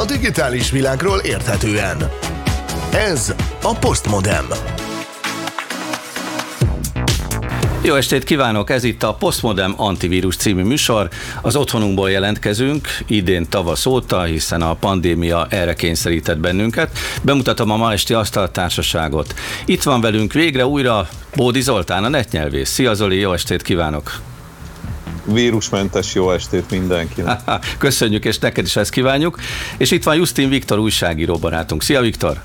a digitális világról érthetően. Ez a Postmodem. Jó estét kívánok! Ez itt a Postmodern Antivírus című műsor. Az otthonunkból jelentkezünk idén tavasz óta, hiszen a pandémia erre kényszerített bennünket. Bemutatom a ma esti asztaltársaságot. Itt van velünk végre újra Bódi Zoltán, a netnyelvész. Szia Zoli, jó estét kívánok! Vírusmentes jó estét mindenkinek. Köszönjük, és neked is ezt kívánjuk. És itt van Justin Viktor, újságíró barátunk. Szia Viktor!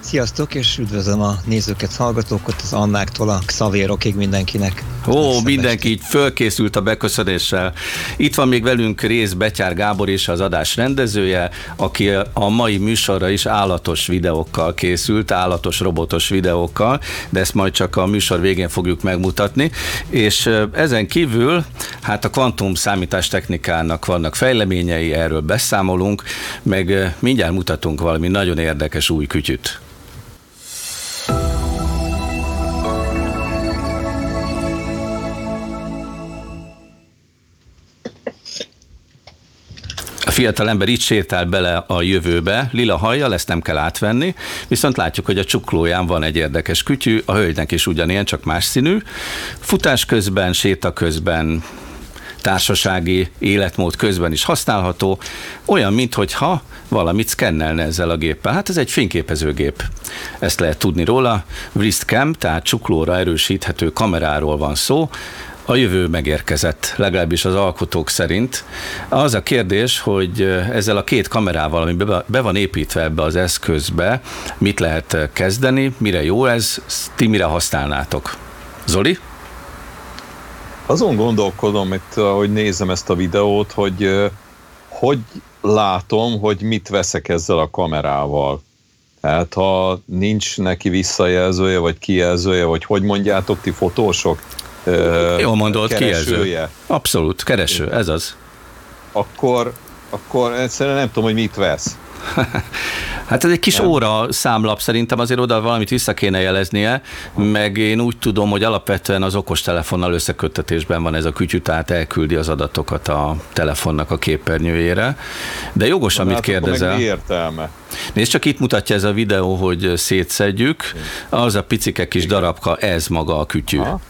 Sziasztok, és üdvözlöm a nézőket, hallgatókat, az Annáktól a Xavérokig mindenkinek. Ó, mindenki így fölkészült a beköszönéssel. Itt van még velünk rész Betyár Gábor és az adás rendezője, aki a mai műsorra is állatos videókkal készült, állatos robotos videókkal, de ezt majd csak a műsor végén fogjuk megmutatni. És ezen kívül, hát a kvantum számítás technikának vannak fejleményei, erről beszámolunk, meg mindjárt mutatunk valami nagyon érdekes új kütyüt. Fiatal ember itt sétál bele a jövőbe, lila hajjal, ezt nem kell átvenni, viszont látjuk, hogy a csuklóján van egy érdekes kütyű, a hölgynek is ugyanilyen, csak más színű. Futás közben, séta közben, társasági életmód közben is használható, olyan, mintha valamit szkennelne ezzel a géppel. Hát ez egy fényképezőgép. Ezt lehet tudni róla. Wristcam, tehát csuklóra erősíthető kameráról van szó, a jövő megérkezett, legalábbis az alkotók szerint. Az a kérdés, hogy ezzel a két kamerával, ami be van építve ebbe az eszközbe, mit lehet kezdeni, mire jó ez, ti mire használnátok? Zoli? Azon gondolkodom, itt, hogy nézem ezt a videót, hogy hogy látom, hogy mit veszek ezzel a kamerával. Tehát ha nincs neki visszajelzője, vagy kijelzője, vagy hogy mondjátok ti fotósok, Jól mondod, kijelző. Abszolút, kereső, ez az. Akkor, akkor egyszerűen nem tudom, hogy mit vesz. Hát ez egy kis nem. óra számlap, szerintem azért oda valamit vissza kéne jeleznie, meg én úgy tudom, hogy alapvetően az okostelefonnal összeköttetésben van ez a kütyű, tehát elküldi az adatokat a telefonnak a képernyőjére. De jogos, Na, amit hát kérdezel. mi értelme? Nézd, csak itt mutatja ez a videó, hogy szétszedjük. Az a picike kis darabka, ez maga a kütyű. Ha?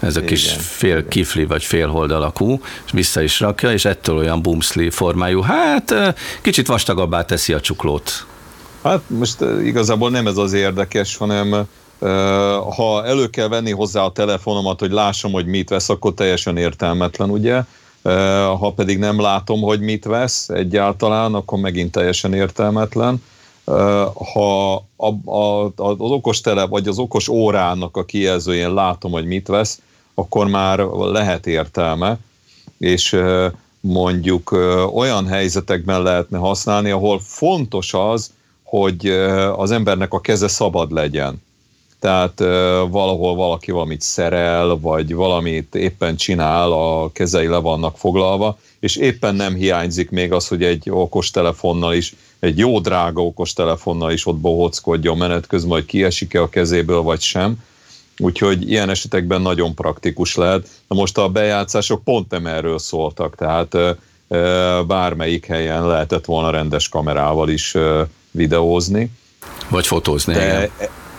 Ez a kis igen, fél igen. kifli vagy félhold alakú, és vissza is rakja, és ettől olyan bumszli formájú. Hát kicsit vastagabbá teszi a csuklót. Hát most igazából nem ez az érdekes, hanem ha elő kell venni hozzá a telefonomat, hogy lássam, hogy mit vesz, akkor teljesen értelmetlen, ugye? Ha pedig nem látom, hogy mit vesz egyáltalán, akkor megint teljesen értelmetlen. Ha a, a, az okos tele, vagy az okos órának a kijelzőjén látom, hogy mit vesz, akkor már lehet értelme, és mondjuk olyan helyzetekben lehetne használni, ahol fontos az, hogy az embernek a keze szabad legyen. Tehát valahol valaki valamit szerel, vagy valamit éppen csinál, a kezei le vannak foglalva, és éppen nem hiányzik még az, hogy egy okostelefonnal is, egy jó drága okostelefonnal is ott bohockodjon menet közben, hogy kiesik-e a kezéből, vagy sem Úgyhogy ilyen esetekben nagyon praktikus lehet. Na most a bejátszások pont nem erről szóltak, tehát bármelyik helyen lehetett volna rendes kamerával is videózni. Vagy fotózni, de, igen.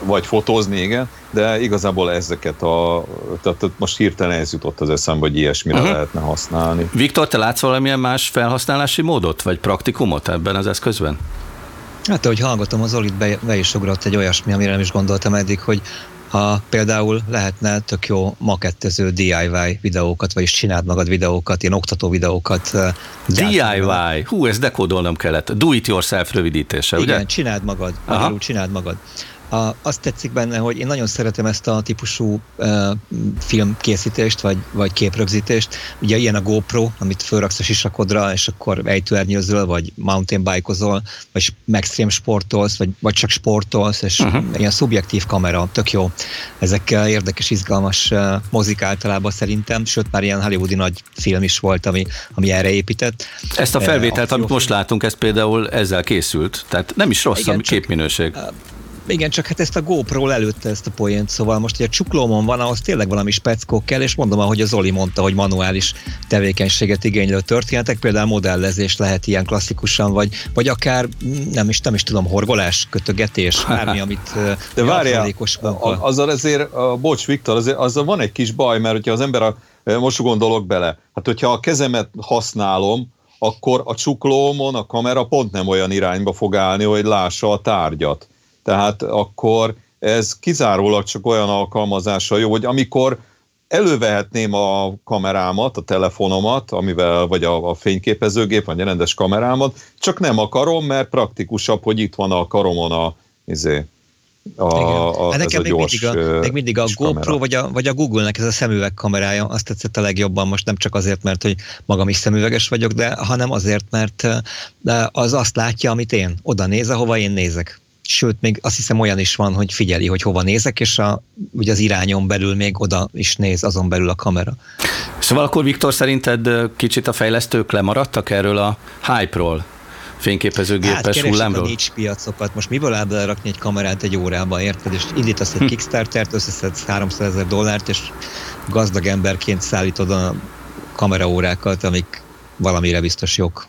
Vagy fotózni, igen, de igazából ezeket a, tehát most hirtelen ez jutott az eszembe, hogy ilyesmire uh-huh. lehetne használni. Viktor, te látsz valamilyen más felhasználási módot, vagy praktikumot ebben az eszközben? Hát, ahogy hallgatom, az Olit be, be is ugrott egy olyasmi, amire nem is gondoltam eddig, hogy ha például lehetne tök jó makettező DIY videókat, vagyis csináld magad videókat, ilyen oktató videókat. DIY, hú, ezt dekódolnom kellett. Do it yourself rövidítése, Igen, ugye? Csináld magad, magyarul csináld magad. A, azt tetszik benne, hogy én nagyon szeretem ezt a típusú uh, filmkészítést, vagy, vagy képrögzítést. Ugye ilyen a GoPro, amit fölraksz a sisakodra, és akkor ejtőernyőzöl, vagy mountain bike-ozol, vagy extrém sportolsz, vagy, vagy csak sportolsz, és uh-huh. ilyen szubjektív kamera, tök jó. Ezekkel érdekes, izgalmas mozik általában szerintem, sőt már ilyen hollywoodi nagy film is volt, ami, ami erre épített. Ezt a felvételt, uh, amit most látunk, ez például ezzel készült, tehát nem is rossz Igen, a képminőség. Csak, Igen, csak hát ezt a GoPro előtte ezt a poént, szóval most, hogy a csuklómon van, ahhoz tényleg valami speckó kell, és mondom, ahogy a Zoli mondta, hogy manuális tevékenységet igénylő történetek, például modellezés lehet ilyen klasszikusan, vagy, vagy akár nem is, nem is tudom, horgolás, kötögetés, bármi, amit De várjál, azzal ezért, a, bocs Viktor, azért, azzal van egy kis baj, mert hogyha az ember a, most gondolok bele, hát hogyha a kezemet használom, akkor a csuklómon a kamera pont nem olyan irányba fog állni, hogy lássa a tárgyat. Tehát akkor ez kizárólag csak olyan alkalmazása jó, hogy amikor elővehetném a kamerámat, a telefonomat, amivel, vagy a, a fényképezőgép, vagy a rendes kamerámat, csak nem akarom, mert praktikusabb, hogy itt van a karomon a, izé, a, a, hát nekem még mindig a, még mindig a GoPro vagy a, vagy a Google-nek ez a szemüveg kamerája azt tetszett a legjobban, most nem csak azért, mert hogy magam is szemüveges vagyok, de hanem azért, mert az azt látja, amit én. Oda néz, ahova én nézek. Sőt, még azt hiszem olyan is van, hogy figyeli, hogy hova nézek, és a, ugye az irányon belül még oda is néz, azon belül a kamera. Szóval akkor Viktor szerinted kicsit a fejlesztők lemaradtak erről a hype-ról? fényképezőgépes hát, hullámról? nincs piacokat. Most miből áll belerakni egy kamerát egy órába, érted? És indítasz egy hm. Kickstartert, összeszedsz 300 ezer dollárt, és gazdag emberként szállítod a kameraórákat, amik valamire biztos jók.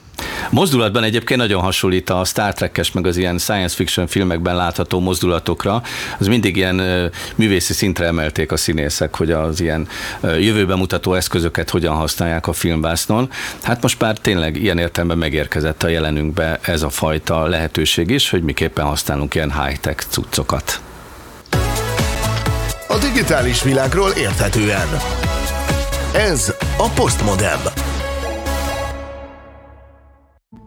Mozdulatban egyébként nagyon hasonlít a Star Trek-es, meg az ilyen science fiction filmekben látható mozdulatokra. Az mindig ilyen művészi szintre emelték a színészek, hogy az ilyen jövőben mutató eszközöket hogyan használják a filmvásznon. Hát most már tényleg ilyen értelemben megérkezett a jelenünkbe ez a fajta lehetőség is, hogy miképpen használunk ilyen high-tech cuccokat. A digitális világról érthetően. Ez a Postmodern.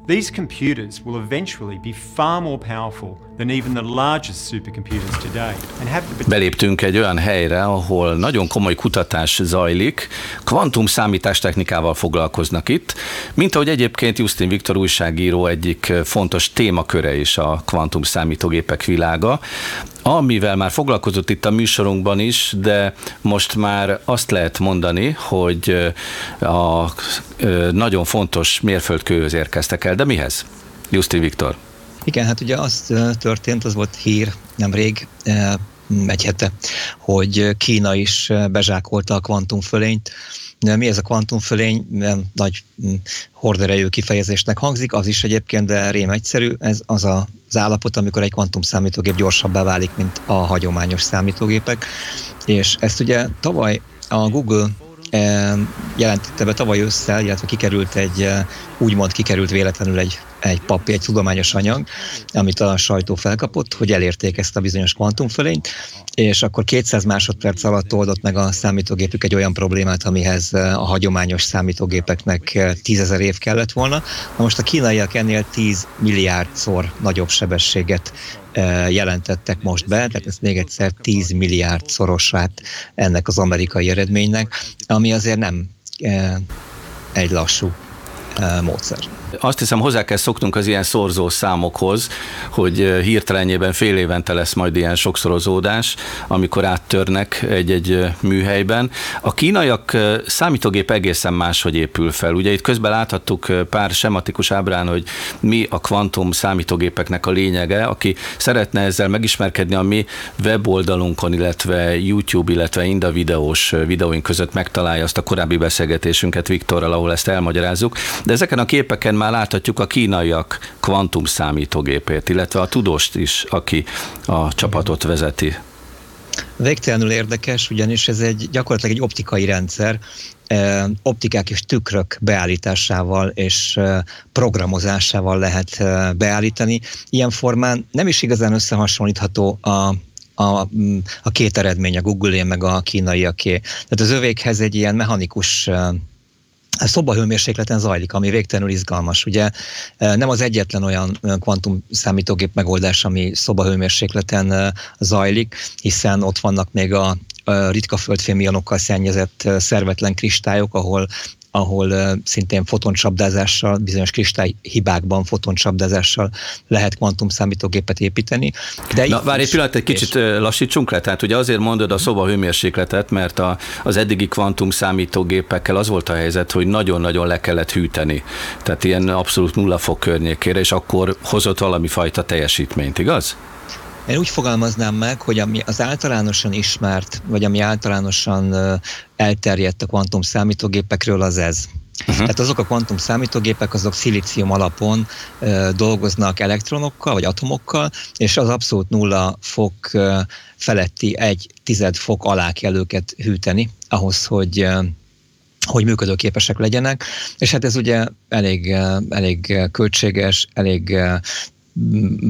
These computers will eventually be far more powerful than even the largest supercomputers today. And have the... Beléptünk egy olyan helyre, ahol nagyon komoly kutatás zajlik, kvantum számítástechnikával foglalkoznak itt, mint ahogy egyébként Justin Viktor újságíró egyik fontos témaköre is a kvantum számítógépek világa amivel már foglalkozott itt a műsorunkban is, de most már azt lehet mondani, hogy a nagyon fontos mérföldkőhöz érkeztek el. De mihez? Justin Viktor. Igen, hát ugye az történt, az volt hír nemrég, egy hete, hogy Kína is bezsákolta a kvantumfölényt, mi ez a kvantumfölény, nem nagy mm, horderejű kifejezésnek hangzik, az is egyébként, de rém egyszerű, ez az a, az állapot, amikor egy kvantum számítógép gyorsabbá válik, mint a hagyományos számítógépek. És ezt ugye tavaly a Google jelentette be tavaly ősszel, illetve kikerült egy, úgymond kikerült véletlenül egy, egy papír, egy tudományos anyag, amit a sajtó felkapott, hogy elérték ezt a bizonyos kvantumfölényt, és akkor 200 másodperc alatt oldott meg a számítógépük egy olyan problémát, amihez a hagyományos számítógépeknek tízezer év kellett volna. Na most a kínaiak ennél 10 milliárdszor nagyobb sebességet jelentettek most be, tehát ez még egyszer 10 milliárd szorosát ennek az amerikai eredménynek, ami azért nem egy lassú módszer. Azt hiszem hozzá kell szoknunk az ilyen szorzó számokhoz, hogy hirtelenjében fél évente lesz majd ilyen sokszorozódás, amikor áttörnek egy-egy műhelyben. A kínaiak számítógép egészen máshogy épül fel. Ugye itt közben láthattuk pár sematikus ábrán, hogy mi a kvantum számítógépeknek a lényege. Aki szeretne ezzel megismerkedni a mi weboldalunkon, illetve YouTube, illetve Inda videós videóink között megtalálja azt a korábbi beszélgetésünket Viktorral, ahol ezt elmagyarázzuk. De ezeken a képeken már láthatjuk a kínaiak kvantum számítógépét, illetve a tudóst is, aki a csapatot vezeti. Végtelenül érdekes, ugyanis ez egy gyakorlatilag egy optikai rendszer, eh, optikák és tükrök beállításával és eh, programozásával lehet eh, beállítani. Ilyen formán nem is igazán összehasonlítható a, a, a két eredmény, a Google-é meg a kínaiaké. Tehát az övékhez egy ilyen mechanikus szobahőmérsékleten zajlik, ami végtelenül izgalmas. Ugye e, nem az egyetlen olyan kvantum számítógép megoldás, ami szobahőmérsékleten zajlik, hiszen ott vannak még a ritka földfémianokkal szennyezett szervetlen kristályok, ahol ahol szintén fotoncsapdázással, bizonyos kristályhibákban fotoncsapdázással lehet kvantum számítógépet építeni. De Na, várj egy pillanat, egy kicsit lassítsunk le. Tehát ugye azért mondod a szoba hőmérsékletet, mert a, az eddigi kvantum számítógépekkel az volt a helyzet, hogy nagyon-nagyon le kellett hűteni. Tehát ilyen abszolút nulla fok környékére, és akkor hozott valami fajta teljesítményt, igaz? Én úgy fogalmaznám meg, hogy ami az általánosan ismert, vagy ami általánosan elterjedt a kvantum számítógépekről, az ez. Uh-huh. Tehát azok a kvantum számítógépek, azok szilícium alapon uh, dolgoznak elektronokkal, vagy atomokkal, és az abszolút nulla fok uh, feletti egy tized fok alá kell őket hűteni, ahhoz, hogy uh, hogy működőképesek legyenek, és hát ez ugye elég, elég költséges, elég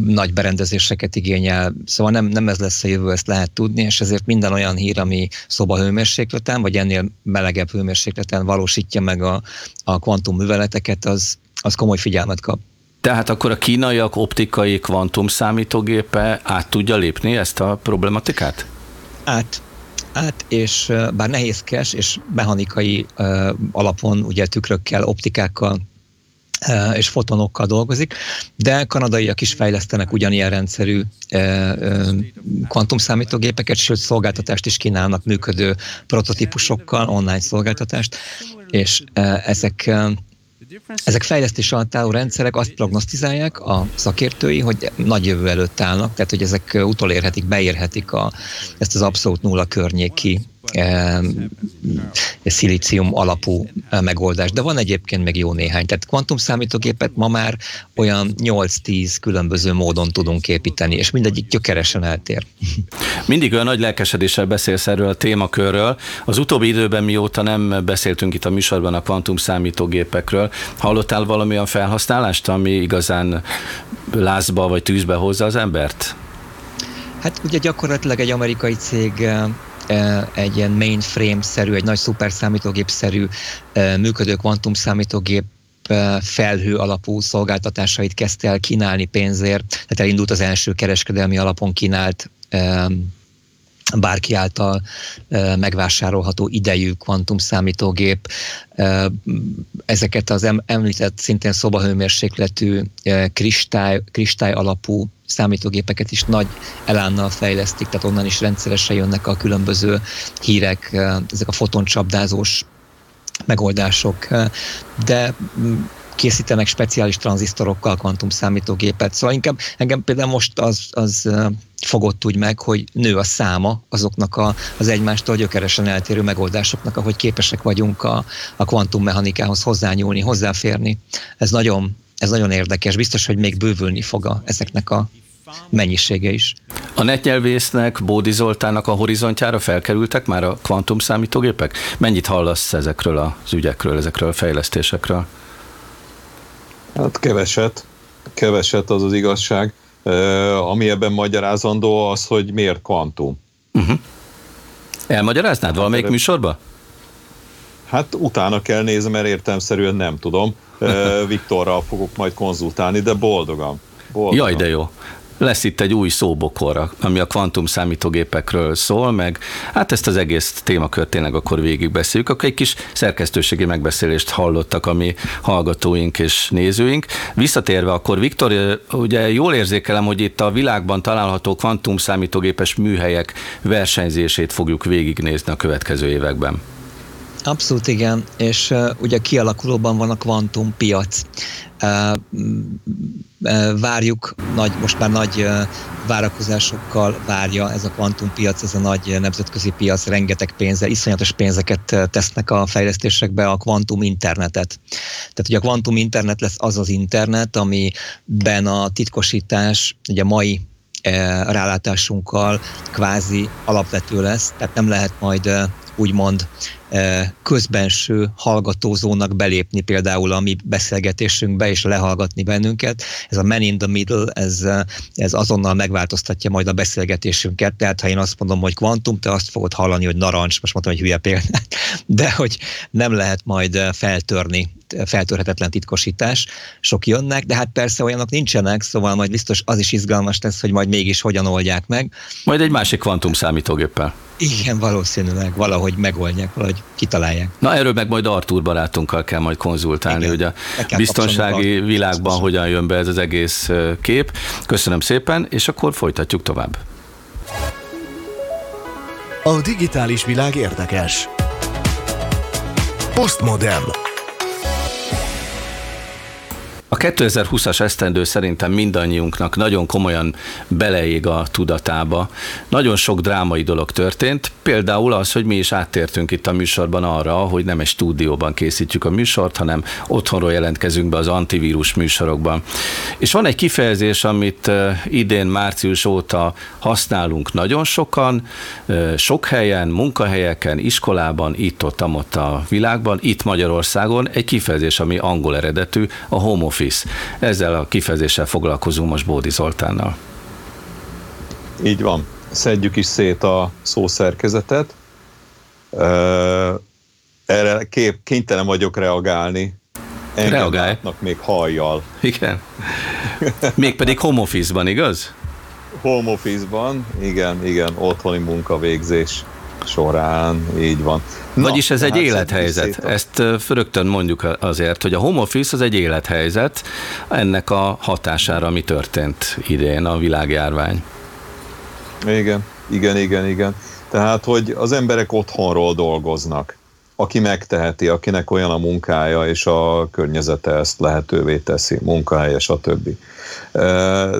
nagy berendezéseket igényel, szóval nem, nem ez lesz a jövő, ezt lehet tudni, és ezért minden olyan hír, ami hőmérsékleten, vagy ennél melegebb hőmérsékleten valósítja meg a, a kvantum műveleteket, az, az komoly figyelmet kap. Tehát akkor a kínaiak optikai kvantum számítógépe át tudja lépni ezt a problematikát? Át, át, és bár nehézkes és mechanikai uh, alapon, ugye tükrökkel, optikákkal és fotonokkal dolgozik, de kanadaiak is fejlesztenek ugyanilyen rendszerű kvantumszámítógépeket, sőt szolgáltatást is kínálnak működő prototípusokkal, online szolgáltatást, és ezek ezek fejlesztés alatt álló rendszerek azt prognosztizálják a szakértői, hogy nagy jövő előtt állnak, tehát hogy ezek utolérhetik, beérhetik a, ezt az abszolút nulla környéki szilícium alapú megoldás. De van egyébként még jó néhány. Tehát kvantum számítógépet ma már olyan 8-10 különböző módon tudunk építeni, és mindegyik gyökeresen eltér. Mindig olyan nagy lelkesedéssel beszélsz erről a témakörről. Az utóbbi időben, mióta nem beszéltünk itt a műsorban a kvantum számítógépekről, hallottál valamilyen felhasználást, ami igazán lázba vagy tűzbe hozza az embert? Hát ugye gyakorlatilag egy amerikai cég egy ilyen mainframe-szerű, egy nagy szuperszámítógép-szerű működő kvantumszámítógép felhő alapú szolgáltatásait kezdte el kínálni pénzért, tehát elindult az első kereskedelmi alapon kínált bárki által megvásárolható idejű kvantumszámítógép. Ezeket az említett szintén szobahőmérsékletű kristály, kristály alapú számítógépeket is nagy elánnal fejlesztik, tehát onnan is rendszeresen jönnek a különböző hírek, ezek a fotoncsapdázós megoldások, de készítenek speciális tranzisztorokkal kvantum számítógépet. Szóval inkább engem például most az, az fogott úgy meg, hogy nő a száma azoknak a, az egymástól gyökeresen eltérő megoldásoknak, ahogy képesek vagyunk a, a kvantummechanikához hozzányúlni, hozzáférni. Ez nagyon, ez nagyon érdekes. Biztos, hogy még bővülni fog a, ezeknek a mennyisége is. A netnyelvésznek, Bódi Zoltának a horizontjára felkerültek már a kvantum számítógépek? Mennyit hallasz ezekről az ügyekről, ezekről a fejlesztésekről? Hát keveset, keveset az az igazság. Uh, ami ebben magyarázandó az, hogy miért kvantum. Uh-huh. Elmagyaráznád valamelyik hát, műsorba? Hát utána kell nézni, mert értelmszerűen nem tudom. Uh, Viktorral fogok majd konzultálni, de boldogan. boldogan. Jaj, de jó lesz itt egy új szóbokor, ami a kvantum számítógépekről szól, meg hát ezt az egész témakört tényleg akkor végigbeszéljük. Akkor egy kis szerkesztőségi megbeszélést hallottak a mi hallgatóink és nézőink. Visszatérve akkor, Viktor, ugye jól érzékelem, hogy itt a világban található kvantum számítógépes műhelyek versenyzését fogjuk végignézni a következő években. Abszolút igen, és uh, ugye kialakulóban van a kvantum piac. Uh, várjuk, nagy, most már nagy várakozásokkal várja ez a kvantumpiac, ez a nagy nemzetközi piac, rengeteg pénzzel, iszonyatos pénzeket tesznek a fejlesztésekbe a kvantum internetet. Tehát ugye a kvantum internet lesz az az internet, amiben a titkosítás, ugye a mai rálátásunkkal kvázi alapvető lesz, tehát nem lehet majd úgymond közbenső hallgatózónak belépni például a mi beszélgetésünkbe és lehallgatni bennünket. Ez a man in the middle, ez, ez azonnal megváltoztatja majd a beszélgetésünket. Tehát ha én azt mondom, hogy kvantum, te azt fogod hallani, hogy narancs, most mondtam, hogy hülye példát, de hogy nem lehet majd feltörni feltörhetetlen titkosítás, sok jönnek, de hát persze olyanok nincsenek, szóval majd biztos az is izgalmas lesz, hogy majd mégis hogyan oldják meg. Majd egy másik kvantum számítógéppel. Igen, valószínűleg valahogy megoldják, valahogy kitalálják. Na erről meg majd Artur barátunkkal kell majd konzultálni, Igen, hogy a biztonsági világban hogyan jön be ez az egész kép. Köszönöm szépen, és akkor folytatjuk tovább. A digitális világ érdekes. Postmodern. A 2020-as esztendő szerintem mindannyiunknak nagyon komolyan beleég a tudatába. Nagyon sok drámai dolog történt, például az, hogy mi is áttértünk itt a műsorban arra, hogy nem egy stúdióban készítjük a műsort, hanem otthonról jelentkezünk be az antivírus műsorokban. És van egy kifejezés, amit idén március óta használunk nagyon sokan, sok helyen, munkahelyeken, iskolában, itt-ott, ott a világban, itt Magyarországon, egy kifejezés, ami angol eredetű, a home office office. Ezzel a kifejezéssel foglalkozunk most Bódi Zoltánnal. Így van. Szedjük is szét a szószerkezetet. Erre kép, kénytelen vagyok reagálni. Reagálj. még hajjal. Igen. Mégpedig home office-ban, igaz? Home office-ban, igen, igen, otthoni munkavégzés során, így van. Na, Vagyis ez egy élethelyzet. Ezt rögtön mondjuk azért, hogy a home office az egy élethelyzet ennek a hatására, ami történt idén a világjárvány. Igen, igen, igen, igen. Tehát, hogy az emberek otthonról dolgoznak. Aki megteheti, akinek olyan a munkája, és a környezete ezt lehetővé teszi, munkahelye, stb.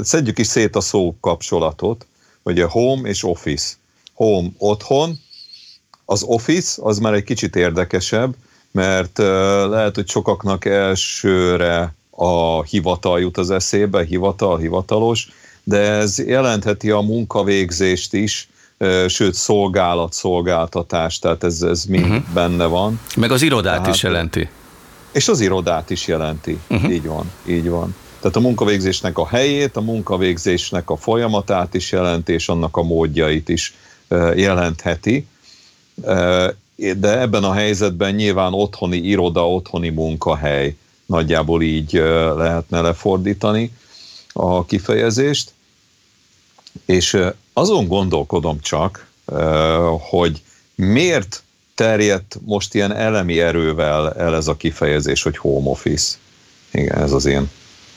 Szedjük is szét a szó kapcsolatot, hogy a home és office. Home otthon, az Office az már egy kicsit érdekesebb, mert lehet, hogy sokaknak elsőre a hivatal jut az eszébe, hivatal, hivatalos, de ez jelentheti a munkavégzést is, sőt szolgálat, szolgáltatás, tehát ez, ez mind uh-huh. benne van. Meg az irodát tehát, is jelenti. És az irodát is jelenti, uh-huh. így van, így van. Tehát a munkavégzésnek a helyét, a munkavégzésnek a folyamatát is jelenti, és annak a módjait is jelentheti de ebben a helyzetben nyilván otthoni iroda, otthoni munkahely nagyjából így lehetne lefordítani a kifejezést. És azon gondolkodom csak, hogy miért terjedt most ilyen elemi erővel el ez a kifejezés, hogy home office. Igen, ez az én,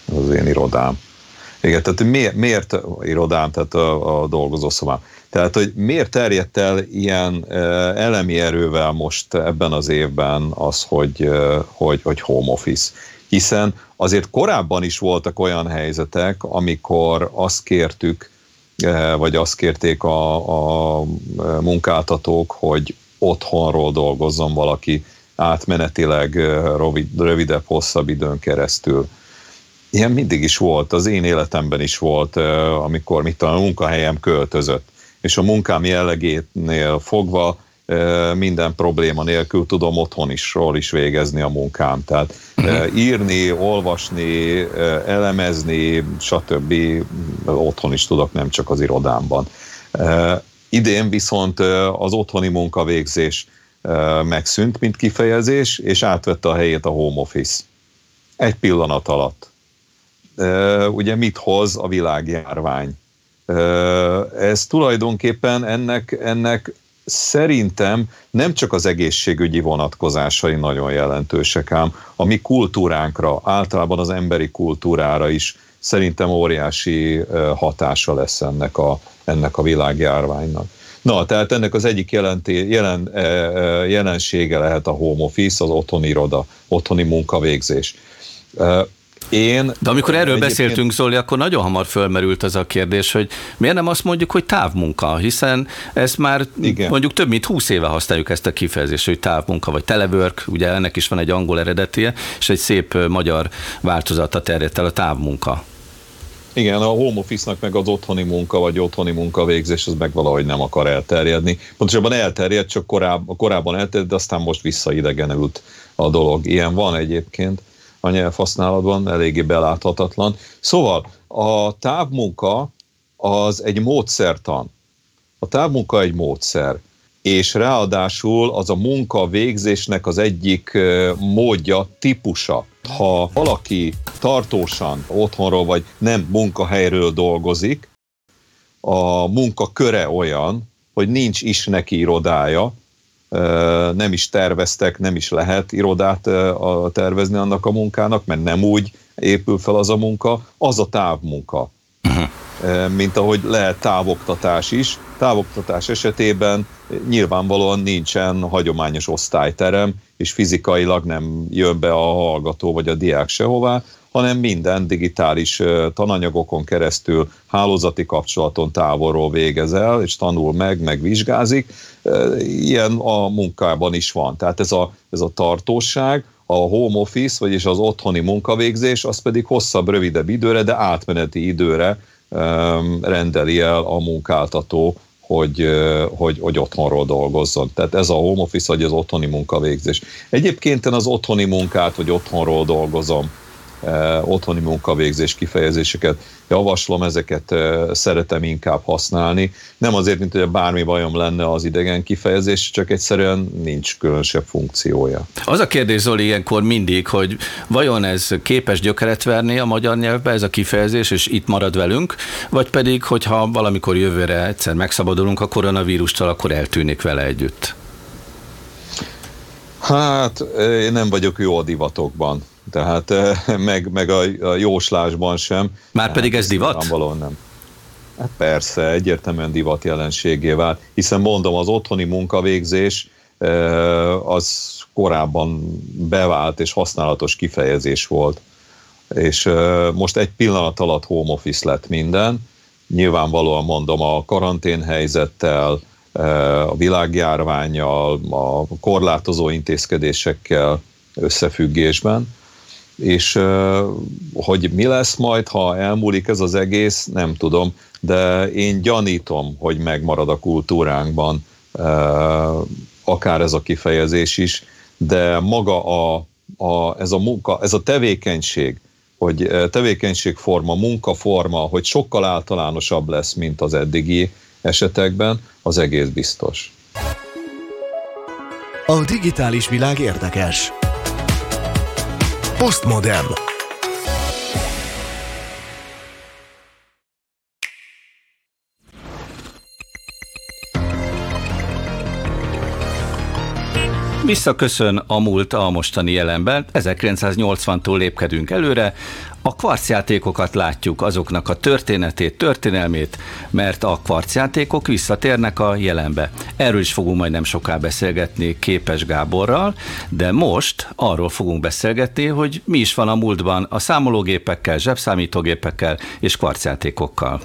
ez az én irodám. Igen, tehát miért, miért irodám, tehát a, a dolgozószobám. Tehát, hogy miért terjedt el ilyen elemi erővel most ebben az évben az, hogy, hogy, hogy home office? Hiszen azért korábban is voltak olyan helyzetek, amikor azt kértük, vagy azt kérték a, a munkáltatók, hogy otthonról dolgozzon valaki átmenetileg rövid, rövidebb, hosszabb időn keresztül. Ilyen mindig is volt, az én életemben is volt, amikor mit a munkahelyem költözött és a munkám jellegétnél fogva minden probléma nélkül tudom otthon is, ról is végezni a munkám. Tehát uh-huh. írni, olvasni, elemezni, stb. otthon is tudok, nem csak az irodámban. Idén viszont az otthoni munkavégzés megszűnt, mint kifejezés, és átvette a helyét a home office. Egy pillanat alatt. Ugye mit hoz a világjárvány? Ez tulajdonképpen ennek, ennek szerintem nem csak az egészségügyi vonatkozásai nagyon jelentősek, ám a mi kultúránkra, általában az emberi kultúrára is szerintem óriási hatása lesz ennek a, ennek a világjárványnak. Na, tehát ennek az egyik jelenti, jelen, jelensége lehet a home office, az otthoni iroda, otthoni munkavégzés. Én, De amikor erről egyébként... beszéltünk, Zoli, akkor nagyon hamar fölmerült az a kérdés, hogy miért nem azt mondjuk, hogy távmunka, hiszen ezt már Igen. mondjuk több mint húsz éve használjuk ezt a kifejezést, hogy távmunka vagy telework, ugye ennek is van egy angol eredetie, és egy szép magyar változata terjedt el a távmunka. Igen, a home office-nak meg az otthoni munka, vagy otthoni munka végzés, az meg valahogy nem akar elterjedni. Pontosabban elterjed, csak koráb, korábban elterjed, de aztán most visszaidegenült a dolog. Ilyen van egyébként a nyelvhasználatban, eléggé beláthatatlan. Szóval a távmunka az egy módszertan. A távmunka egy módszer, és ráadásul az a munka végzésnek az egyik módja, típusa. Ha valaki tartósan otthonról vagy nem munkahelyről dolgozik, a munka köre olyan, hogy nincs is neki irodája, nem is terveztek, nem is lehet irodát tervezni annak a munkának, mert nem úgy épül fel az a munka, az a távmunka. Uh-huh. Mint ahogy lehet távoktatás is. Távoktatás esetében nyilvánvalóan nincsen hagyományos osztályterem, és fizikailag nem jön be a hallgató vagy a diák sehová, hanem minden digitális tananyagokon keresztül hálózati kapcsolaton távolról végez el, és tanul meg, meg vizsgázik. Ilyen a munkában is van. Tehát ez a, ez a tartóság, a home office, vagyis az otthoni munkavégzés, az pedig hosszabb, rövidebb időre, de átmeneti időre rendeli el a munkáltató, hogy, hogy, hogy otthonról dolgozzon. Tehát ez a home office, vagy az otthoni munkavégzés. Egyébként én az otthoni munkát, hogy otthonról dolgozom, otthoni munkavégzés kifejezéseket javaslom, ezeket eh, szeretem inkább használni. Nem azért, mint hogy bármi bajom lenne az idegen kifejezés, csak egyszerűen nincs különösebb funkciója. Az a kérdés, Zoli, ilyenkor mindig, hogy vajon ez képes gyökeret verni a magyar nyelvbe, ez a kifejezés, és itt marad velünk, vagy pedig, hogyha valamikor jövőre egyszer megszabadulunk a koronavírustól, akkor eltűnik vele együtt? Hát, én nem vagyok jó a divatokban tehát eh, meg, meg a, a jóslásban sem. Már pedig ez divat? Valóan nem. Hát persze, egyértelműen divat jelenségé vált, hiszen mondom, az otthoni munkavégzés eh, az korábban bevált és használatos kifejezés volt. És eh, most egy pillanat alatt home office lett minden. Nyilvánvalóan mondom, a karanténhelyzettel, a világjárványjal, a korlátozó intézkedésekkel összefüggésben és hogy mi lesz majd, ha elmúlik ez az egész, nem tudom, de én gyanítom, hogy megmarad a kultúránkban akár ez a kifejezés is, de maga a, a, ez a munka, ez a tevékenység, hogy tevékenységforma, munkaforma, hogy sokkal általánosabb lesz, mint az eddigi esetekben, az egész biztos. A digitális világ érdekes. Postmodern. Visszaköszön a múlt a mostani jelenben. 1980-tól lépkedünk előre. A kvarcjátékokat látjuk, azoknak a történetét, történelmét, mert a kvarcjátékok visszatérnek a jelenbe. Erről is fogunk majd nem soká beszélgetni Képes Gáborral, de most arról fogunk beszélgetni, hogy mi is van a múltban a számológépekkel, zsebszámítógépekkel és kvarcjátékokkal.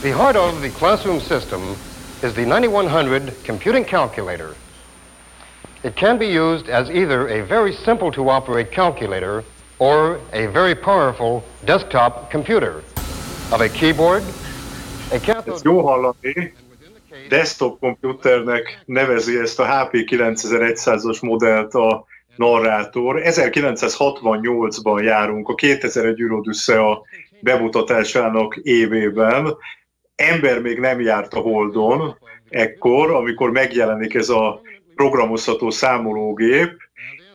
The heart of the classroom system is the 9100 computing calculator. It can be used as either a very simple to operate calculator or a very powerful desktop computer of a keyboard, a cathode... Ezt jó hallani. Desktop komputernek nevezi ezt a HP 9100-as modellt a narrátor. 1968-ban járunk, a 2001 a bemutatásának évében. Ember még nem járt a Holdon ekkor, amikor megjelenik ez a programozható számológép,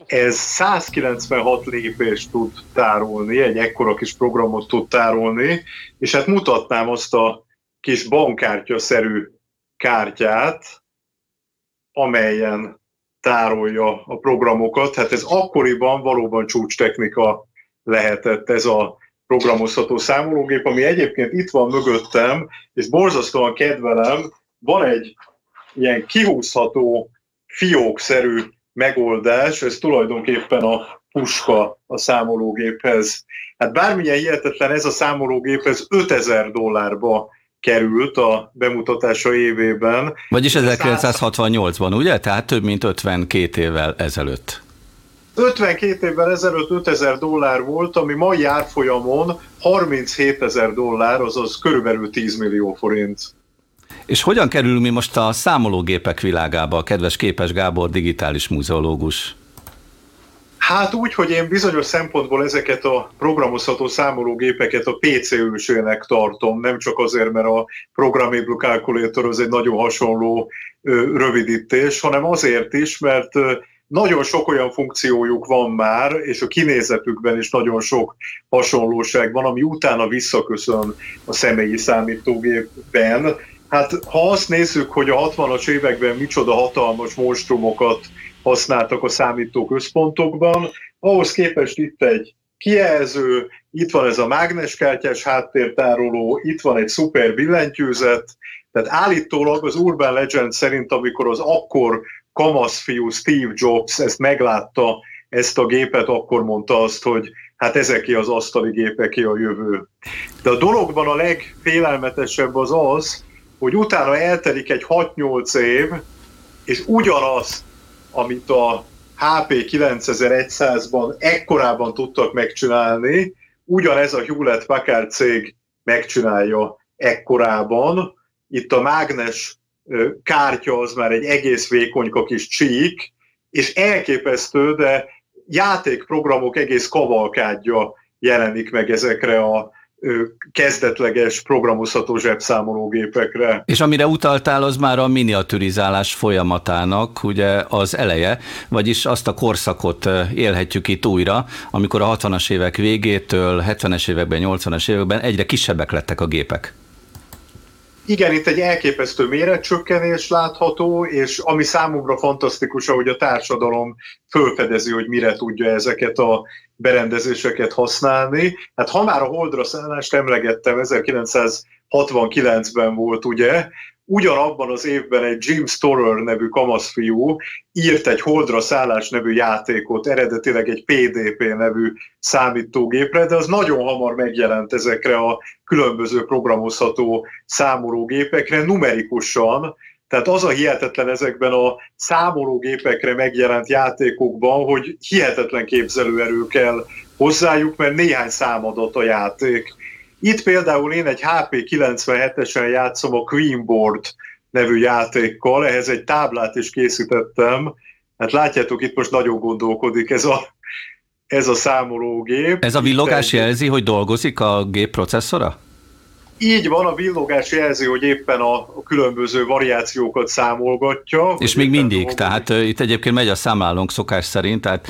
ez 196 lépést tud tárolni, egy ekkora kis programot tud tárolni, és hát mutatnám azt a kis bankkártya-szerű kártyát, amelyen tárolja a programokat. Hát ez akkoriban valóban csúcs-technika lehetett ez a programozható számológép, ami egyébként itt van mögöttem, és borzasztóan kedvelem, van egy ilyen kihúzható fiókszerű megoldás, ez tulajdonképpen a puska a számológéphez. Hát bármilyen hihetetlen ez a számológép, ez 5000 dollárba került a bemutatása évében. Vagyis 1968-ban, ugye? Tehát több mint 52 évvel ezelőtt. 52 évvel ezelőtt 5000 dollár volt, ami mai árfolyamon 37 ezer dollár, azaz körülbelül 10 millió forint. És hogyan kerül mi most a számológépek világába, a kedves Képes Gábor digitális múzeológus? Hát úgy, hogy én bizonyos szempontból ezeket a programozható számológépeket a PC ősének tartom, nem csak azért, mert a Programmable Calculator az egy nagyon hasonló rövidítés, hanem azért is, mert nagyon sok olyan funkciójuk van már, és a kinézetükben is nagyon sok hasonlóság van, ami utána visszaköszön a személyi számítógépben, Hát ha azt nézzük, hogy a 60-as években micsoda hatalmas monstrumokat használtak a számítóközpontokban, ahhoz képest itt egy kijelző, itt van ez a mágneskártyás háttértároló, itt van egy szuper billentyűzet, tehát állítólag az Urban Legend szerint, amikor az akkor kamaszfiú Steve Jobs ezt meglátta, ezt a gépet, akkor mondta azt, hogy hát ezeké az asztali gépeké a jövő. De a dologban a legfélelmetesebb az az, hogy utána eltelik egy 6-8 év, és ugyanaz, amit a HP 9100-ban ekkorában tudtak megcsinálni, ugyanez a Hewlett Packard cég megcsinálja ekkorában. Itt a mágnes kártya az már egy egész vékonyka kis csík, és elképesztő, de játékprogramok egész kavalkádja jelenik meg ezekre a kezdetleges programozható zsebszámológépekre. És amire utaltál, az már a miniaturizálás folyamatának ugye az eleje, vagyis azt a korszakot élhetjük itt újra, amikor a 60-as évek végétől, 70-es években, 80-as években egyre kisebbek lettek a gépek. Igen, itt egy elképesztő méretcsökkenés látható, és ami számomra fantasztikus, hogy a társadalom fölfedezi, hogy mire tudja ezeket a berendezéseket használni. Hát ha már a Holdra szállást emlegettem, 1969-ben volt ugye, ugyanabban az évben egy Jim Storer nevű kamaszfiú írt egy Holdra szállás nevű játékot, eredetileg egy PDP nevű számítógépre, de az nagyon hamar megjelent ezekre a különböző programozható számológépekre numerikusan, tehát az a hihetetlen ezekben a számológépekre megjelent játékokban, hogy hihetetlen képzelőerő kell hozzájuk, mert néhány számadat a játék. Itt például én egy HP97-esen játszom a Queenboard nevű játékkal, ehhez egy táblát is készítettem. Hát látjátok, itt most nagyon gondolkodik ez a, ez a számológép. Ez a villogás jelzi, hogy dolgozik a gép processzora? Így van, a villogás jelzi, hogy éppen a, a különböző variációkat számolgatja. És még mindig, dolgozik. tehát uh, itt egyébként megy a számlálónk szokás szerint, tehát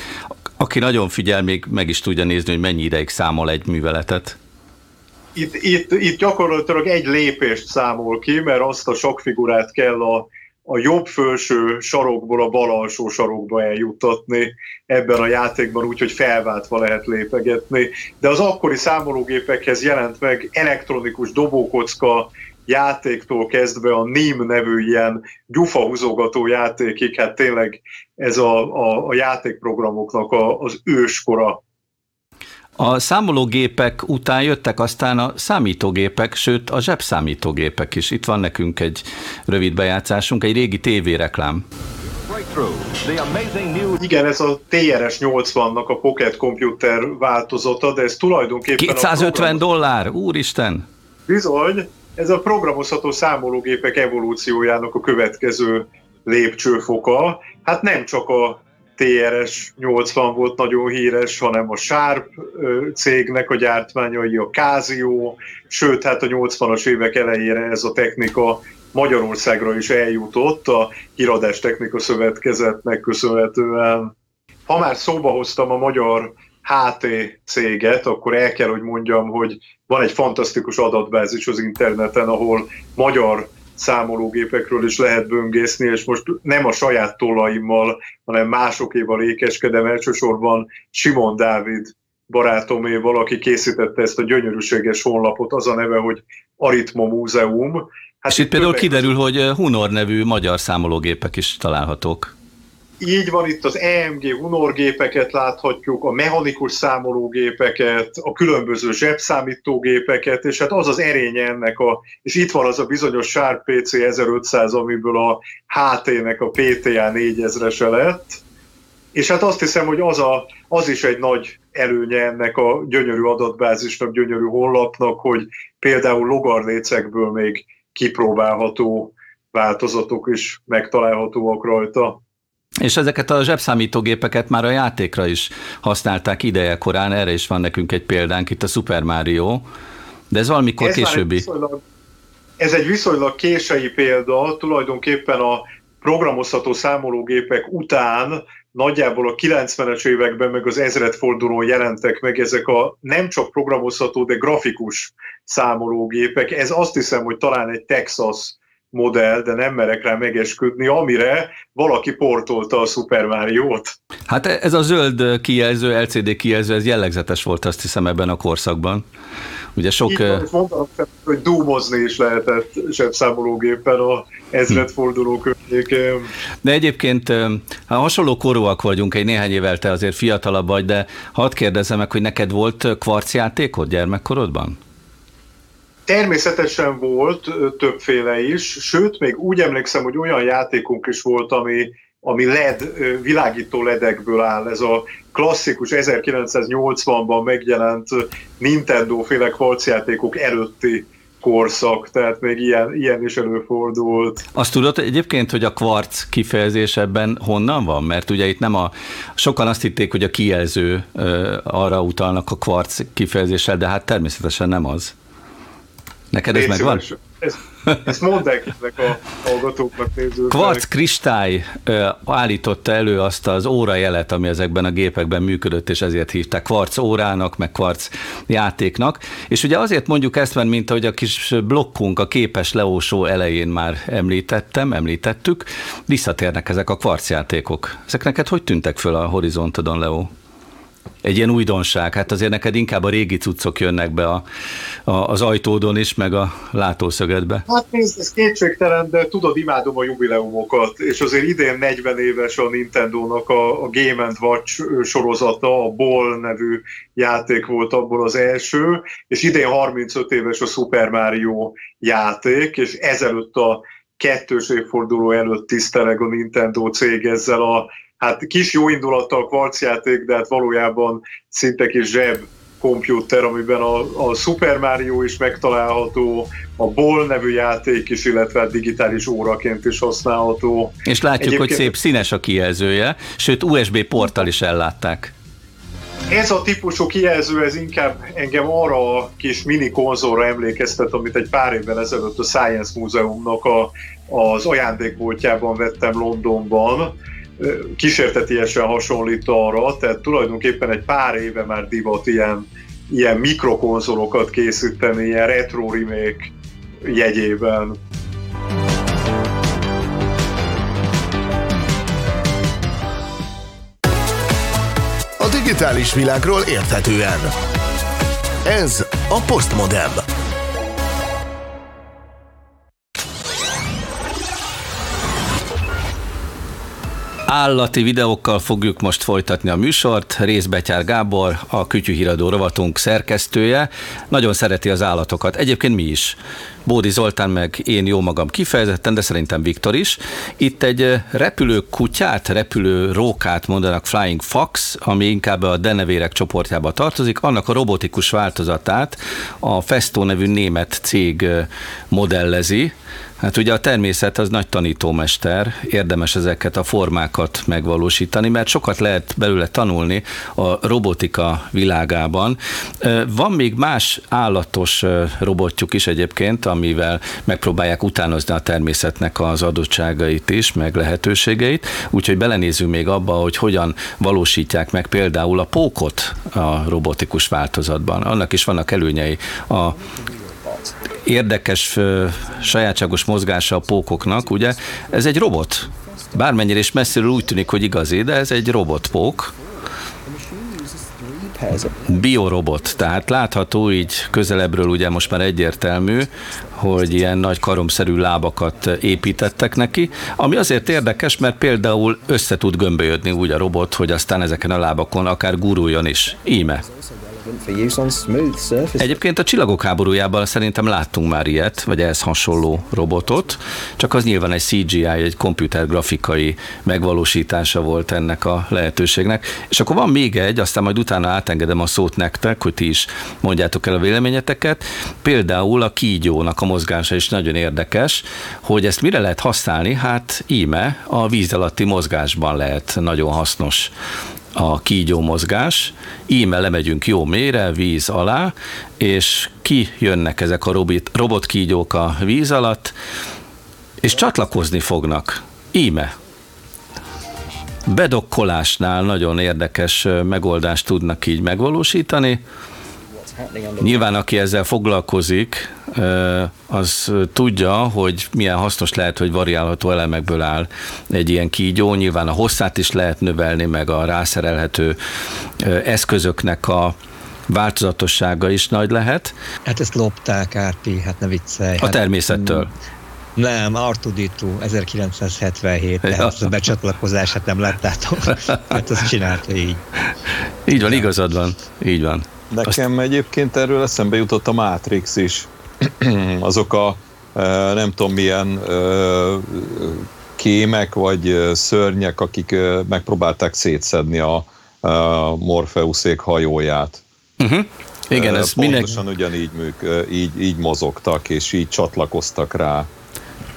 aki nagyon figyel, még meg is tudja nézni, hogy mennyi ideig számol egy műveletet itt, itt, itt gyakorlatilag egy lépést számol ki, mert azt a sok figurát kell a, a jobb felső sarokból a bal alsó sarokba eljuttatni ebben a játékban, úgyhogy felváltva lehet lépegetni. De az akkori számológépekhez jelent meg elektronikus dobókocka játéktól kezdve a NIM nevű ilyen gyufahúzogató játékig, hát tényleg ez a, a, a játékprogramoknak a, az őskora a számológépek után jöttek aztán a számítógépek, sőt a zsebszámítógépek is. Itt van nekünk egy rövid bejátszásunk, egy régi tévéreklám. Igen, ez a TRS-80-nak a Pocket Computer változata, de ez tulajdonképpen... 250 program... dollár, úristen! Bizony, ez a programozható számológépek evolúciójának a következő lépcsőfoka. Hát nem csak a TRS 80 volt nagyon híres, hanem a Sharp cégnek a gyártmányai, a Casio, sőt, hát a 80-as évek elejére ez a technika Magyarországra is eljutott a Híradás Technika Szövetkezetnek köszönhetően. Ha már szóba hoztam a magyar HT céget, akkor el kell, hogy mondjam, hogy van egy fantasztikus adatbázis az interneten, ahol magyar számológépekről is lehet böngészni, és most nem a saját tollaimmal, hanem másokéval ékeskedem, elsősorban Simon Dávid barátoméval, aki készítette ezt a gyönyörűséges honlapot, az a neve, hogy Aritma Múzeum. Hát és itt például kiderül, hogy Hunor nevű magyar számológépek is találhatók. Így van, itt az EMG Hunor gépeket láthatjuk, a mechanikus számológépeket, a különböző zsebszámítógépeket, és hát az az erénye ennek a, és itt van az a bizonyos Sharp PC 1500, amiből a HT-nek a PTA 4000-ese lett, és hát azt hiszem, hogy az, a, az is egy nagy előnye ennek a gyönyörű adatbázisnak, gyönyörű honlapnak, hogy például logarlécekből még kipróbálható változatok is megtalálhatóak rajta. És ezeket a zsebszámítógépeket már a játékra is használták ideje korán, erre is van nekünk egy példánk, itt a Super Mario, de ez valamikor ez későbbi. Egy viszonylag, ez egy viszonylag késői példa, tulajdonképpen a programozható számológépek után nagyjából a 90-es években, meg az ezredfordulón jelentek meg ezek a nem csak programozható, de grafikus számológépek. Ez azt hiszem, hogy talán egy Texas modell, de nem merek rá megesküdni, amire valaki portolta a Super Mario-t. Hát ez a zöld kijelző, LCD kijelző, ez jellegzetes volt azt hiszem ebben a korszakban. Ugye sok... Itt mondanom, hogy dúmozni is lehetett zsebszámológéppen a ezredforduló környékén. De egyébként ha hasonló korúak vagyunk, egy néhány évvel te azért fiatalabb vagy, de hadd kérdezem meg, hogy neked volt kvarcjátékod gyermekkorodban? Természetesen volt többféle is, sőt, még úgy emlékszem, hogy olyan játékunk is volt, ami, ami LED, világító ledekből áll. Ez a klasszikus 1980-ban megjelent Nintendo-féle kvarcjátékok előtti korszak, tehát még ilyen, ilyen is előfordult. Azt tudod egyébként, hogy a kvarc kifejezés ebben honnan van? Mert ugye itt nem a, sokan azt hitték, hogy a kijelző arra utalnak a kvarc kifejezéssel, de hát természetesen nem az. Neked ez megvan? Ezt, ezt mondták ezek a hallgatóknak, nézőknek. Kvarc kristály állította elő azt az órajelet, ami ezekben a gépekben működött, és ezért hívták kvarc órának, meg kvarc játéknak. És ugye azért mondjuk ezt, mert mint ahogy a kis blokkunk a képes leósó elején már említettem, említettük, visszatérnek ezek a kvarc játékok. Ezek neked hogy tűntek föl a horizontodon, Leó? Egy ilyen újdonság. Hát azért neked inkább a régi cuccok jönnek be a, a, az ajtódon is, meg a látószögedbe. Hát nézd, ez kétségtelen, de tudod, imádom a jubileumokat, és azért idén 40 éves a Nintendo-nak a, a Game Watch sorozata, a Ball nevű játék volt abból az első, és idén 35 éves a Super Mario játék, és ezelőtt a kettős évforduló előtt tiszteleg a Nintendo cég ezzel a hát kis jó indulattal kvarcjáték, de hát valójában szinte kis zseb komputer, amiben a, a Super Mario is megtalálható, a Ball nevű játék is, illetve a digitális óraként is használható. És látjuk, Egyébként... hogy szép színes a kijelzője, sőt USB porttal is ellátták. Ez a típusú kijelző, ez inkább engem arra a kis mini konzolra emlékeztet, amit egy pár évvel ezelőtt a Science Múzeumnak a, az ajándékboltjában vettem Londonban, kísértetiesen hasonlít arra, tehát tulajdonképpen egy pár éve már divat ilyen, ilyen mikrokonzolokat készíteni, ilyen retro remake jegyében. A digitális világról érthetően. Ez a Postmodem. Állati videókkal fogjuk most folytatni a műsort. Részbetyár Gábor, a Kütyűhíradó rovatunk szerkesztője. Nagyon szereti az állatokat. Egyébként mi is. Bódi Zoltán meg én jó magam kifejezetten, de szerintem Viktor is. Itt egy repülő kutyát, repülő rókát mondanak Flying Fox, ami inkább a denevérek csoportjába tartozik. Annak a robotikus változatát a Festo nevű német cég modellezi, Hát ugye a természet az nagy tanítómester, érdemes ezeket a formákat megvalósítani, mert sokat lehet belőle tanulni a robotika világában. Van még más állatos robotjuk is egyébként, amivel megpróbálják utánozni a természetnek az adottságait is, meg lehetőségeit, úgyhogy belenézünk még abba, hogy hogyan valósítják meg például a pókot a robotikus változatban. Annak is vannak előnyei a érdekes, sajátságos mozgása a pókoknak, ugye, ez egy robot. Bármennyire is messziről úgy tűnik, hogy igazi, de ez egy robotpók. Biorobot, tehát látható így közelebbről ugye most már egyértelmű, hogy ilyen nagy karomszerű lábakat építettek neki, ami azért érdekes, mert például össze tud gömbölyödni úgy a robot, hogy aztán ezeken a lábakon akár guruljon is. Íme. Egyébként a csillagok háborújában szerintem láttunk már ilyet, vagy ehhez hasonló robotot, csak az nyilván egy CGI, egy grafikai megvalósítása volt ennek a lehetőségnek. És akkor van még egy, aztán majd utána átengedem a szót nektek, hogy ti is mondjátok el a véleményeteket. Például a kígyónak a mozgása is nagyon érdekes, hogy ezt mire lehet használni? Hát íme a víz alatti mozgásban lehet nagyon hasznos a kígyó mozgás, íme lemegyünk jó mélyre, víz alá, és ki jönnek ezek a robot, robotkígyók a víz alatt, és csatlakozni fognak. Íme. Bedokkolásnál nagyon érdekes megoldást tudnak így megvalósítani. Nyilván, aki ezzel foglalkozik, az tudja, hogy milyen hasznos lehet, hogy variálható elemekből áll egy ilyen kígyó. Nyilván a hosszát is lehet növelni, meg a rászerelhető eszközöknek a változatossága is nagy lehet. Hát ezt lopták, Árpi, hát ne viccelj. A hát, természettől. Nem, Artuditu 1977, tehát ja. a becsatlakozását nem láttátok. Hát azt csinálta így. Így van, igazad van. Így van. Nekem Azt... egyébként erről eszembe jutott a Matrix is. Azok a nem tudom milyen kémek vagy szörnyek, akik megpróbálták szétszedni a Morpheuszék hajóját. Uh-huh. Igen, ez Pontosan mindenki... ugyanígy, műk, így, így mozogtak, és így csatlakoztak rá.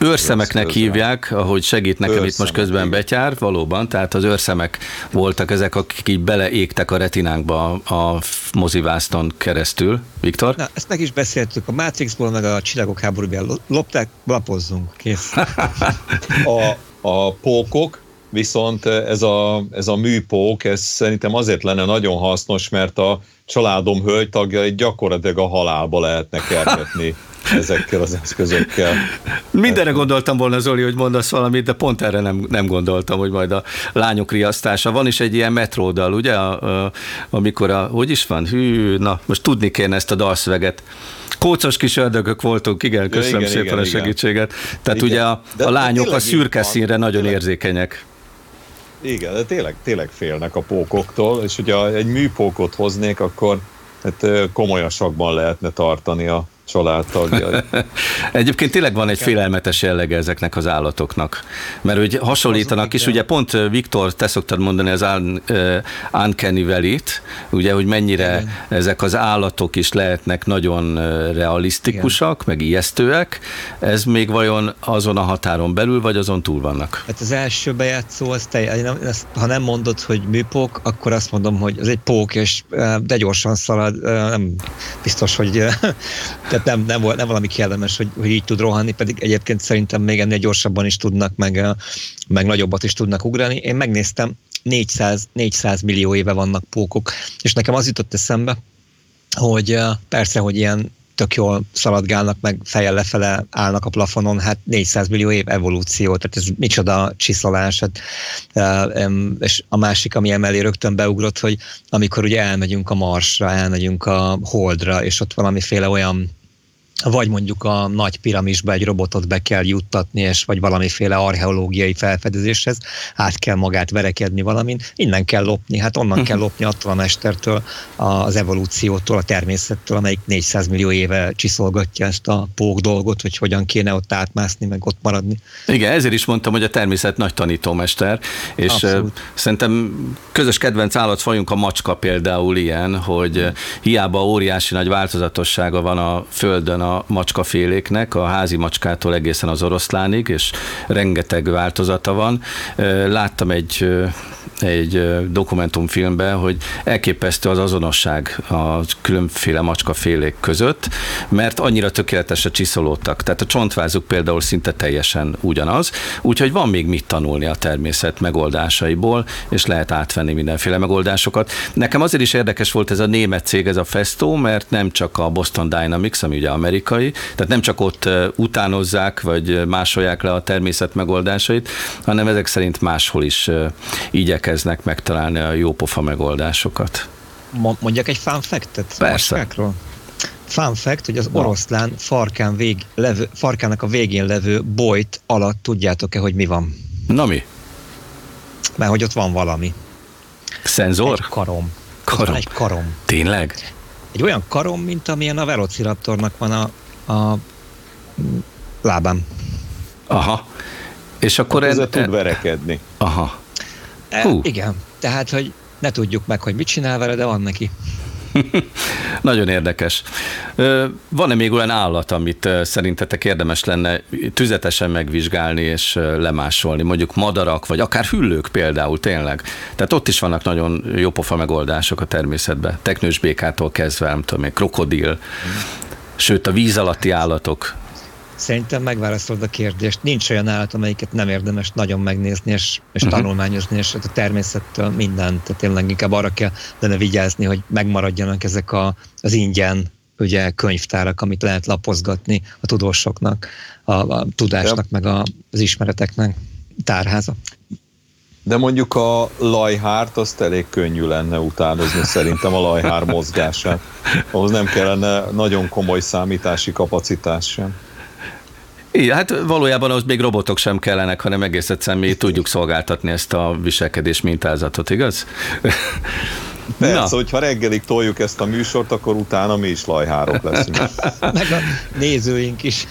Őrszemeknek hívják, ahogy segít nekem őrszemek, itt most közben igen. betyár, valóban, tehát az őrszemek voltak ezek, akik így beleégtek a retinánkba a mozivászton keresztül. Viktor? Na, ezt meg is beszéltük, a Matrixból, meg a Csillagok háborúból lopták, lapozzunk, kész. a, a pókok, viszont ez a, ez a műpók, ez szerintem azért lenne nagyon hasznos, mert a családom hölgytagjait gyakorlatilag a halálba lehetne kergetni ezekkel az eszközökkel. Mindenre gondoltam volna, Zoli, hogy mondasz valamit, de pont erre nem, nem gondoltam, hogy majd a lányok riasztása. Van is egy ilyen metródal, ugye, a, a, amikor a, hogy is van? Hű, na, most tudni kéne ezt a dalszöveget. Kócos kis ördögök voltunk, igen, köszönöm igen, szépen igen, a segítséget. Igen. Tehát igen. ugye a, a lányok a szürke színre nagyon tényleg. érzékenyek. Igen, de tényleg, tényleg félnek a pókoktól, és hogyha egy műpókot hoznék, akkor hát komolyasakban lehetne tartani a családtagjai. Egyébként tényleg van egy félelmetes jellege ezeknek az állatoknak, mert hogy hasonlítanak is, ugye pont Viktor, te szoktad mondani az Uncanny Valley-t, ugye, hogy mennyire Igen. ezek az állatok is lehetnek nagyon realisztikusak, Igen. meg ijesztőek, ez még vajon azon a határon belül, vagy azon túl vannak? Hát az első bejátszó, az te, ha nem mondod, hogy műpók, akkor azt mondom, hogy az egy pók, és de gyorsan szalad, nem biztos, hogy tehát nem, nem, nem valami kellemes, hogy, hogy így tud rohanni, pedig egyébként szerintem még ennél gyorsabban is tudnak, meg, meg nagyobbat is tudnak ugrani. Én megnéztem, 400, 400 millió éve vannak pókok, és nekem az jutott eszembe, hogy persze, hogy ilyen tök jól szaladgálnak, meg fejjel lefele állnak a plafonon, hát 400 millió év evolúció, tehát ez micsoda csiszolás. Hát, és a másik, ami emellé rögtön beugrott, hogy amikor ugye elmegyünk a Marsra, elmegyünk a Holdra, és ott valamiféle olyan vagy mondjuk a nagy piramisba egy robotot be kell juttatni, és vagy valamiféle archeológiai felfedezéshez át kell magát verekedni valamin, innen kell lopni, hát onnan kell lopni attól a mestertől, az evolúciótól, a természettől, amelyik 400 millió éve csiszolgatja ezt a pók dolgot, hogy hogyan kéne ott átmászni, meg ott maradni. Igen, ezért is mondtam, hogy a természet nagy tanítómester, és Abszolút. szerintem közös kedvenc állatfajunk a macska például ilyen, hogy hiába óriási nagy változatossága van a Földön a a macskaféléknek, a házi macskától egészen az oroszlánig, és rengeteg változata van. Láttam egy egy dokumentumfilmben, hogy elképesztő az azonosság a különféle macskafélék között, mert annyira tökéletesre csiszolódtak. Tehát a csontvázuk például szinte teljesen ugyanaz, úgyhogy van még mit tanulni a természet megoldásaiból, és lehet átvenni mindenféle megoldásokat. Nekem azért is érdekes volt ez a német cég, ez a Festo, mert nem csak a Boston Dynamics, ami ugye amerikai, tehát nem csak ott utánozzák, vagy másolják le a természet megoldásait, hanem ezek szerint máshol is igyekeznek megtalálni a jópofa megoldásokat. Mondjak egy fun fact-et? Persze. Fun fact, hogy az oroszlán farkán vég, levő, farkának a végén levő bolyt alatt tudjátok-e, hogy mi van? Na mi? Mert hogy ott van valami. Szenzor? Egy karom. Karom? egy karom. Tényleg? Egy olyan karom, mint amilyen a Velociraptornak van a, a lábán. Aha. És akkor... Ez tud verekedni. Aha. E, Hú. Igen, tehát, hogy ne tudjuk meg, hogy mit csinál vele, de van neki. Nagyon érdekes. Van-e még olyan állat, amit szerintetek érdemes lenne tüzetesen megvizsgálni és lemásolni? Mondjuk madarak, vagy akár hüllők például, tényleg. Tehát ott is vannak nagyon jópofa megoldások a természetben. Teknős békától kezdve, nem tudom, krokodil, sőt a víz alatti állatok Szerintem megválaszolod a kérdést. Nincs olyan állat, amelyiket nem érdemes nagyon megnézni és, és uh-huh. tanulmányozni, és a természettől mindent. Tehát tényleg inkább arra kell lenne vigyázni, hogy megmaradjanak ezek a, az ingyen ugye könyvtárak, amit lehet lapozgatni a tudósoknak, a, a tudásnak, meg a, az ismereteknek tárháza. De mondjuk a lajhárt azt elég könnyű lenne utánozni szerintem a lajhár mozgását. Ahhoz nem kellene nagyon komoly számítási kapacitás sem. Igen, hát valójában ahhoz még robotok sem kellenek, hanem egész egyszerűen mi tudjuk szolgáltatni ezt a viselkedés mintázatot, igaz? Persze, hogyha reggelig toljuk ezt a műsort, akkor utána mi is lajhárok leszünk. Meg a nézőink is.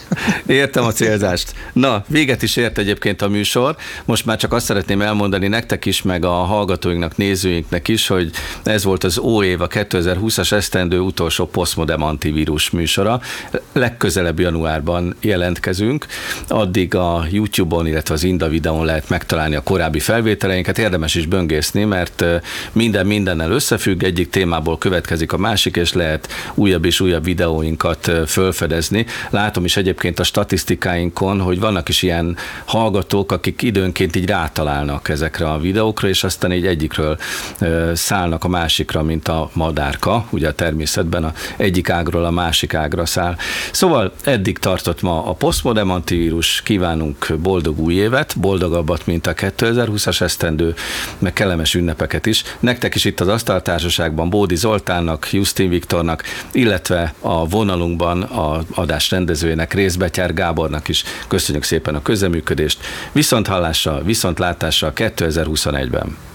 Értem a célzást. Na, véget is ért egyébként a műsor. Most már csak azt szeretném elmondani nektek is, meg a hallgatóinknak, nézőinknek is, hogy ez volt az OÉV, a 2020-as esztendő utolsó Postmodem antivírus műsora. Legközelebb januárban jelentkezünk. Addig a YouTube-on, illetve az Inda videón lehet megtalálni a korábbi felvételeinket. Érdemes is böngészni, mert minden mindennel össze összefügg, egyik témából következik a másik, és lehet újabb és újabb videóinkat fölfedezni. Látom is egyébként a statisztikáinkon, hogy vannak is ilyen hallgatók, akik időnként így rátalálnak ezekre a videókra, és aztán így egyikről szállnak a másikra, mint a madárka, ugye a természetben a egyik ágról a másik ágra száll. Szóval eddig tartott ma a Postmodem antivírus, kívánunk boldog új évet, boldogabbat, mint a 2020-as esztendő, meg kellemes ünnepeket is. Nektek is itt az asztal társaságban Bódi Zoltánnak, Justin Viktornak, illetve a vonalunkban a adás rendezőjének Részbetyár Gábornak is köszönjük szépen a közeműködést. Viszont hallásra, viszont látásra 2021-ben.